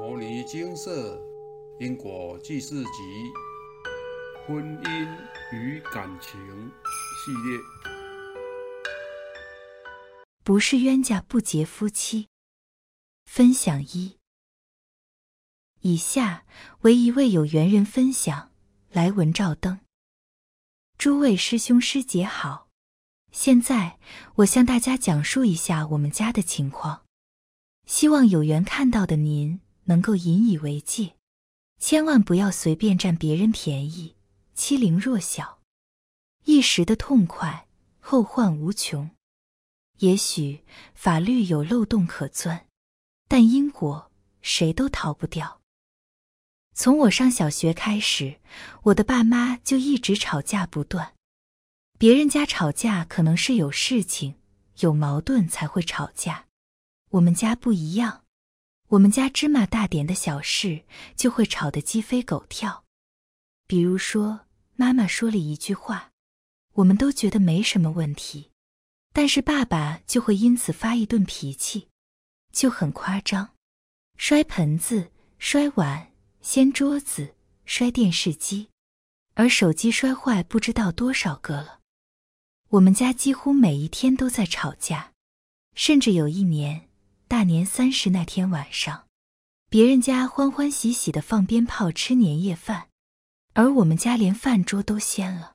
摩尼精舍因果记事集婚姻与感情系列，不是冤家不结夫妻。分享一，以下为一位有缘人分享来文照灯。诸位师兄师姐好，现在我向大家讲述一下我们家的情况，希望有缘看到的您能够引以为戒，千万不要随便占别人便宜，欺凌弱小，一时的痛快，后患无穷。也许法律有漏洞可钻，但因果谁都逃不掉。从我上小学开始，我的爸妈就一直吵架不断。别人家吵架可能是有事情、有矛盾才会吵架，我们家不一样。我们家芝麻大点的小事就会吵得鸡飞狗跳。比如说，妈妈说了一句话，我们都觉得没什么问题，但是爸爸就会因此发一顿脾气，就很夸张，摔盆子、摔碗、掀桌子、摔电视机，而手机摔坏不知道多少个了。我们家几乎每一天都在吵架，甚至有一年。大年三十那天晚上，别人家欢欢喜喜的放鞭炮、吃年夜饭，而我们家连饭桌都掀了，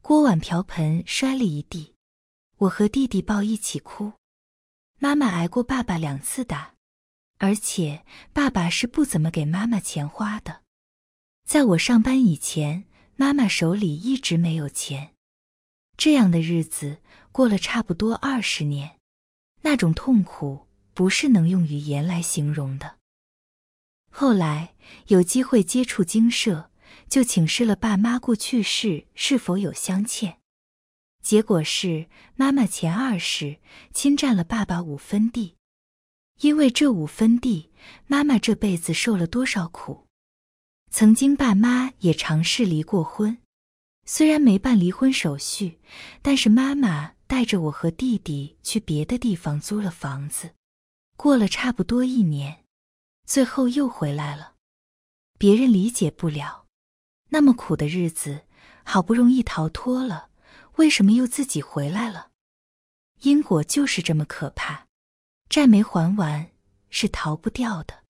锅碗瓢盆摔了一地，我和弟弟抱一起哭。妈妈挨过爸爸两次打，而且爸爸是不怎么给妈妈钱花的。在我上班以前，妈妈手里一直没有钱。这样的日子过了差不多二十年，那种痛苦。不是能用语言来形容的。后来有机会接触经社，就请示了爸妈过去世是否有相欠。结果是妈妈前二世侵占了爸爸五分地，因为这五分地，妈妈这辈子受了多少苦。曾经爸妈也尝试离过婚，虽然没办离婚手续，但是妈妈带着我和弟弟去别的地方租了房子。过了差不多一年，最后又回来了。别人理解不了，那么苦的日子，好不容易逃脱了，为什么又自己回来了？因果就是这么可怕，债没还完是逃不掉的。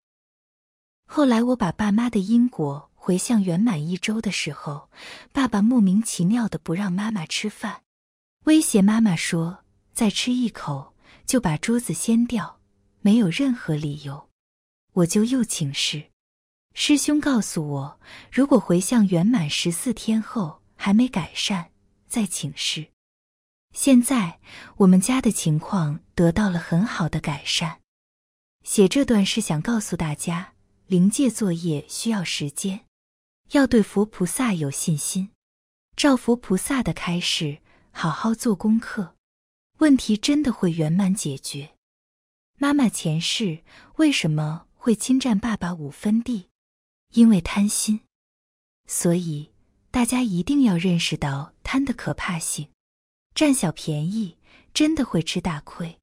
后来我把爸妈的因果回向圆满一周的时候，爸爸莫名其妙的不让妈妈吃饭，威胁妈妈说再吃一口就把桌子掀掉。没有任何理由，我就又请示师兄，告诉我如果回向圆满十四天后还没改善，再请示。现在我们家的情况得到了很好的改善。写这段是想告诉大家，灵界作业需要时间，要对佛菩萨有信心，照佛菩萨的开示，好好做功课，问题真的会圆满解决。妈妈前世为什么会侵占爸爸五分地？因为贪心。所以大家一定要认识到贪的可怕性，占小便宜真的会吃大亏。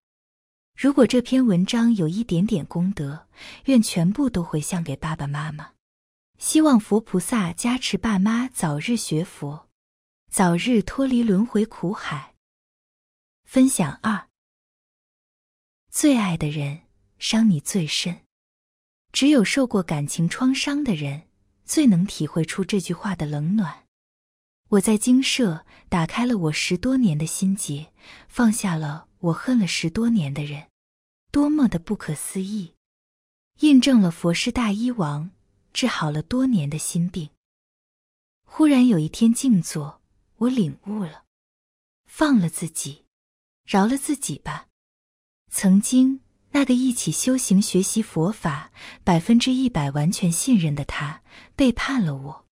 如果这篇文章有一点点功德，愿全部都回向给爸爸妈妈。希望佛菩萨加持爸妈早日学佛，早日脱离轮回苦海。分享二。最爱的人伤你最深，只有受过感情创伤的人，最能体会出这句话的冷暖。我在精舍打开了我十多年的心结，放下了我恨了十多年的人，多么的不可思议！印证了佛是大医王，治好了多年的心病。忽然有一天静坐，我领悟了，放了自己，饶了自己吧。曾经那个一起修行学习佛法、百分之一百完全信任的他，背叛了我，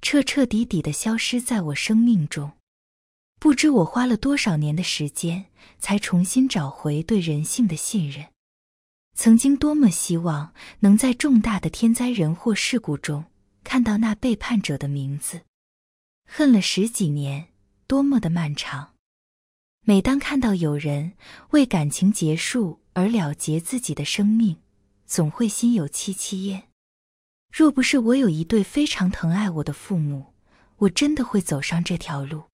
彻彻底底的消失在我生命中。不知我花了多少年的时间，才重新找回对人性的信任。曾经多么希望能在重大的天灾人祸事故中看到那背叛者的名字，恨了十几年，多么的漫长。每当看到有人为感情结束而了结自己的生命，总会心有戚戚焉。若不是我有一对非常疼爱我的父母，我真的会走上这条路。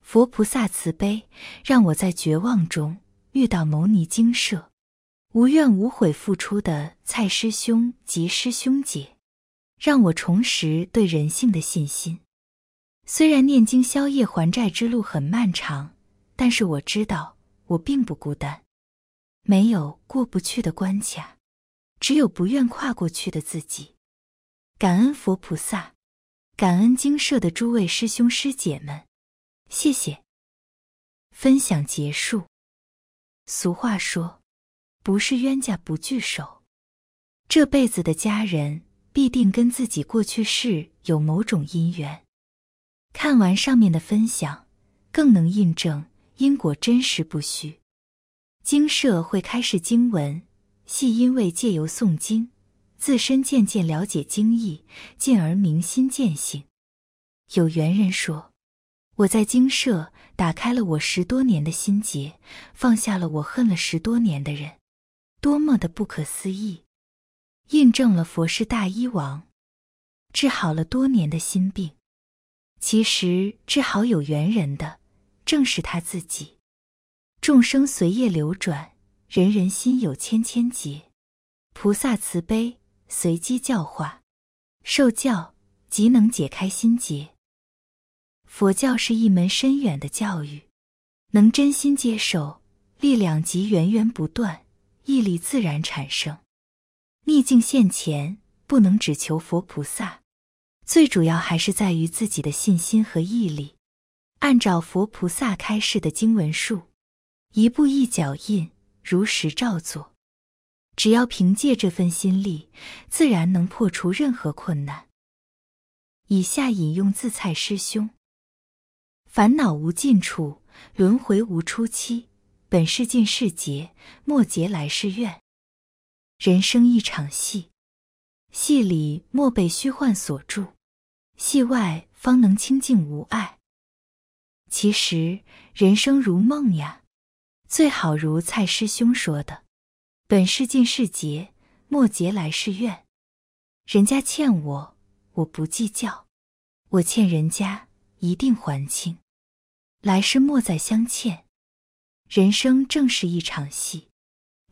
佛菩萨慈悲，让我在绝望中遇到牟尼精舍，无怨无悔付出的蔡师兄及师兄姐，让我重拾对人性的信心。虽然念经消业还债之路很漫长，但是我知道我并不孤单，没有过不去的关卡，只有不愿跨过去的自己。感恩佛菩萨，感恩精舍的诸位师兄师姐们，谢谢。分享结束。俗话说，不是冤家不聚首，这辈子的家人必定跟自己过去世有某种因缘。看完上面的分享，更能印证因果真实不虚。经社会开示经文，系因为借由诵经，自身渐渐了解经义，进而明心见性。有缘人说：“我在经社打开了我十多年的心结，放下了我恨了十多年的人，多么的不可思议！印证了佛是大医王，治好了多年的心病。”其实治好有缘人的，正是他自己。众生随业流转，人人心有千千结。菩萨慈悲，随机教化，受教即能解开心结。佛教是一门深远的教育，能真心接受，力量即源源不断，毅力自然产生。逆境现前，不能只求佛菩萨。最主要还是在于自己的信心和毅力，按照佛菩萨开示的经文术，一步一脚印，如实照做。只要凭借这份心力，自然能破除任何困难。以下引用自蔡师兄：烦恼无尽处，轮回无初期，本是尽是劫，末劫来世愿。人生一场戏，戏里莫被虚幻所住。戏外方能清净无碍。其实人生如梦呀，最好如蔡师兄说的：“本是尽是劫，末劫来世愿。”人家欠我，我不计较；我欠人家，一定还清。来世莫再相欠。人生正是一场戏，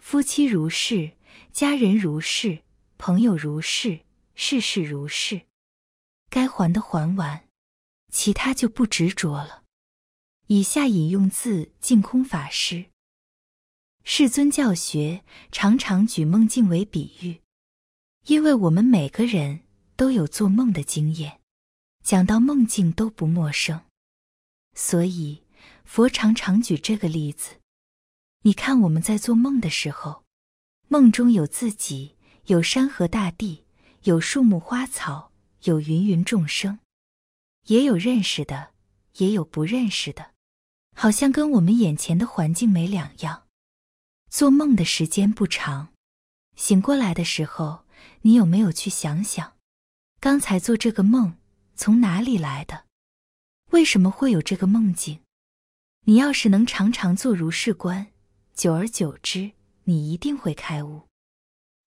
夫妻如是，家人如是，朋友如是，事事如是。该还的还完，其他就不执着了。以下引用自净空法师。世尊教学常常举梦境为比喻，因为我们每个人都有做梦的经验，讲到梦境都不陌生，所以佛常常举这个例子。你看我们在做梦的时候，梦中有自己，有山河大地，有树木花草。有芸芸众生，也有认识的，也有不认识的，好像跟我们眼前的环境没两样。做梦的时间不长，醒过来的时候，你有没有去想想，刚才做这个梦从哪里来的？为什么会有这个梦境？你要是能常常做如是观，久而久之，你一定会开悟。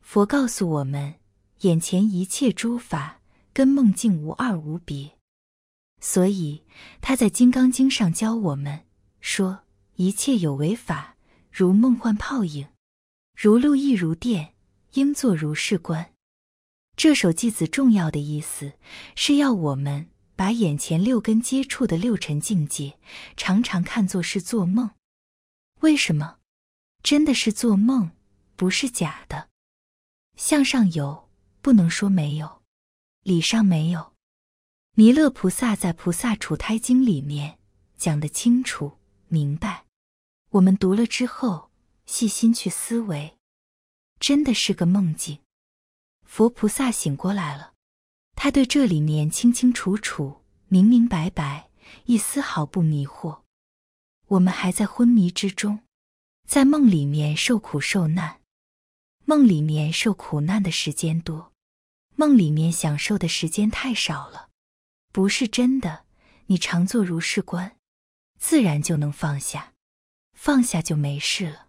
佛告诉我们，眼前一切诸法。跟梦境无二无别，所以他在《金刚经》上教我们说：一切有为法，如梦幻泡影，如露亦如电，应作如是观。这首偈子重要的意思是要我们把眼前六根接触的六尘境界，常常看作是做梦。为什么？真的是做梦，不是假的。相上有，不能说没有。理上没有，弥勒菩萨在《菩萨处胎经》里面讲得清楚明白。我们读了之后，细心去思维，真的是个梦境。佛菩萨醒过来了，他对这里面清清楚楚、明明白白，一丝毫不迷惑。我们还在昏迷之中，在梦里面受苦受难，梦里面受苦难的时间多。梦里面享受的时间太少了，不是真的。你常做如是观，自然就能放下，放下就没事了。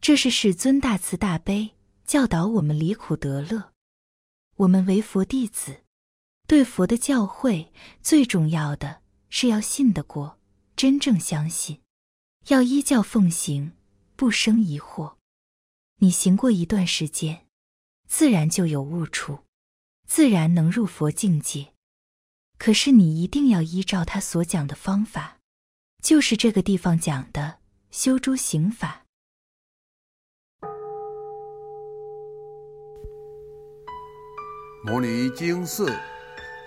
这是世尊大慈大悲，教导我们离苦得乐。我们为佛弟子，对佛的教诲最重要的是要信得过，真正相信，要依教奉行，不生疑惑。你行过一段时间，自然就有悟处，自然能入佛境界。可是你一定要依照他所讲的方法，就是这个地方讲的修诸行法。摩尼经释，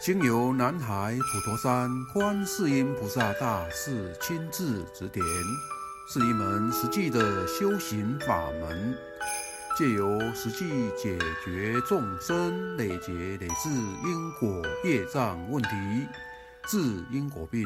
经由南海普陀山观世音菩萨大士亲自指点，是一门实际的修行法门，借由实际解决众生累劫累世因果业障问题，治因果病，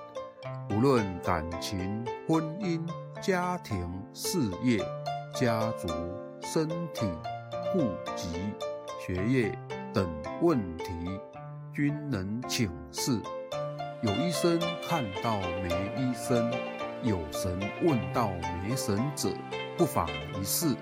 无论感情、婚姻、家庭、事业、家族、身体、户籍、学业等问题。均能请示。有医生看到没医生，有神问到没神者，不妨一试。